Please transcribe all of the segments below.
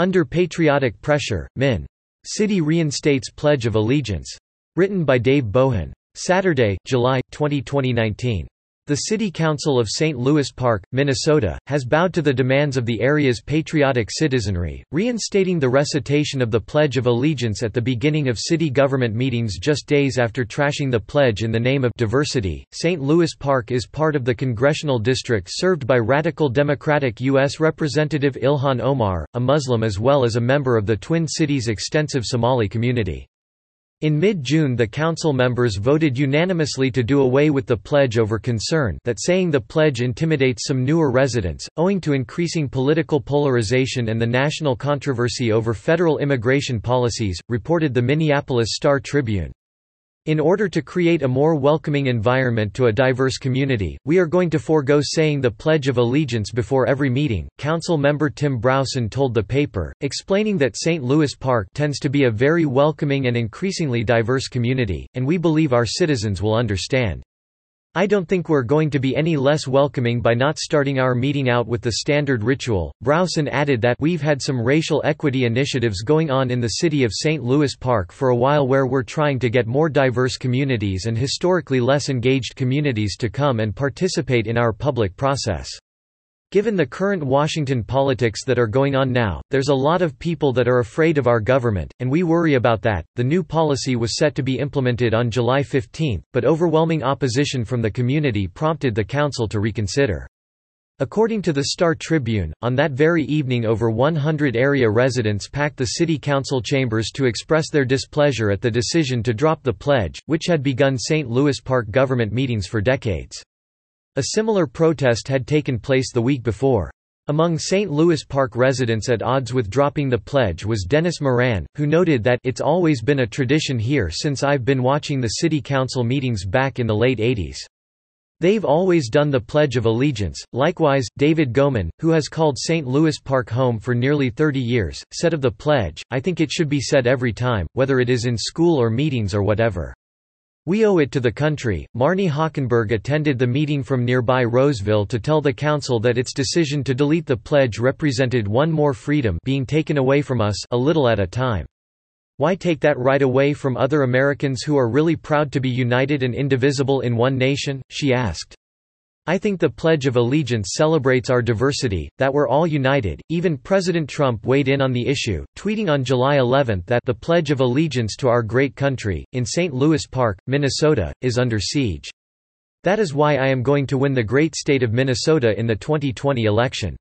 Under Patriotic Pressure, Min. City reinstates Pledge of Allegiance. Written by Dave Bohon. Saturday, July, 20, 2019. The City Council of St. Louis Park, Minnesota, has bowed to the demands of the area's patriotic citizenry, reinstating the recitation of the Pledge of Allegiance at the beginning of city government meetings just days after trashing the pledge in the name of diversity. St. Louis Park is part of the congressional district served by radical Democratic U.S. Representative Ilhan Omar, a Muslim as well as a member of the Twin Cities' extensive Somali community. In mid-June the council members voted unanimously to do away with the pledge over concern that saying the pledge intimidates some newer residents, owing to increasing political polarization and the national controversy over federal immigration policies, reported the Minneapolis Star-Tribune. In order to create a more welcoming environment to a diverse community, we are going to forego saying the Pledge of Allegiance before every meeting, Council member Tim Brausen told the paper, explaining that St. Louis Park tends to be a very welcoming and increasingly diverse community, and we believe our citizens will understand. I don't think we're going to be any less welcoming by not starting our meeting out with the standard ritual. Brausen added that we've had some racial equity initiatives going on in the city of St. Louis Park for a while where we're trying to get more diverse communities and historically less engaged communities to come and participate in our public process. Given the current Washington politics that are going on now, there's a lot of people that are afraid of our government, and we worry about that. The new policy was set to be implemented on July 15, but overwhelming opposition from the community prompted the council to reconsider. According to the Star Tribune, on that very evening over 100 area residents packed the city council chambers to express their displeasure at the decision to drop the pledge, which had begun St. Louis Park government meetings for decades. A similar protest had taken place the week before. Among St. Louis Park residents at odds with dropping the pledge was Dennis Moran, who noted that it's always been a tradition here since I've been watching the city council meetings back in the late 80s. They've always done the Pledge of Allegiance. Likewise, David Goman, who has called St. Louis Park home for nearly 30 years, said of the pledge, I think it should be said every time, whether it is in school or meetings or whatever. We owe it to the country. Marnie Hockenberg attended the meeting from nearby Roseville to tell the council that its decision to delete the pledge represented one more freedom being taken away from us a little at a time. Why take that right away from other Americans who are really proud to be united and indivisible in one nation? she asked. I think the Pledge of Allegiance celebrates our diversity, that we're all united. Even President Trump weighed in on the issue, tweeting on July 11 that the Pledge of Allegiance to our great country, in St. Louis Park, Minnesota, is under siege. That is why I am going to win the great state of Minnesota in the 2020 election.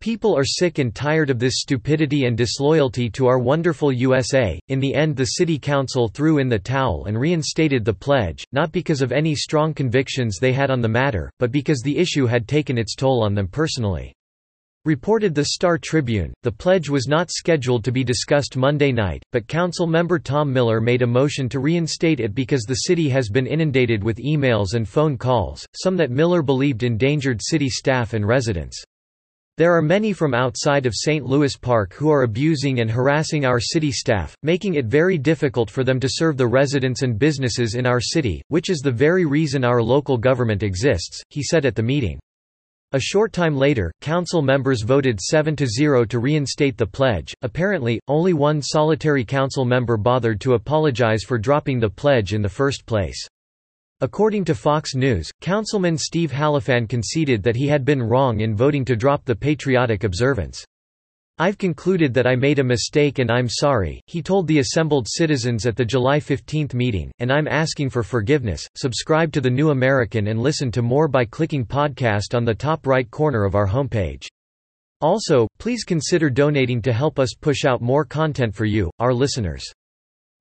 People are sick and tired of this stupidity and disloyalty to our wonderful USA. In the end, the City Council threw in the towel and reinstated the pledge, not because of any strong convictions they had on the matter, but because the issue had taken its toll on them personally. Reported the Star Tribune, the pledge was not scheduled to be discussed Monday night, but council member Tom Miller made a motion to reinstate it because the city has been inundated with emails and phone calls, some that Miller believed endangered city staff and residents. There are many from outside of St. Louis Park who are abusing and harassing our city staff, making it very difficult for them to serve the residents and businesses in our city, which is the very reason our local government exists, he said at the meeting. A short time later, council members voted 7 to 0 to reinstate the pledge. Apparently, only one solitary council member bothered to apologize for dropping the pledge in the first place. According to Fox News, Councilman Steve Hallfin conceded that he had been wrong in voting to drop the patriotic observance. I've concluded that I made a mistake and I'm sorry, he told the assembled citizens at the July 15 meeting, and I'm asking for forgiveness. Subscribe to The New American and listen to more by clicking podcast on the top right corner of our homepage. Also, please consider donating to help us push out more content for you, our listeners.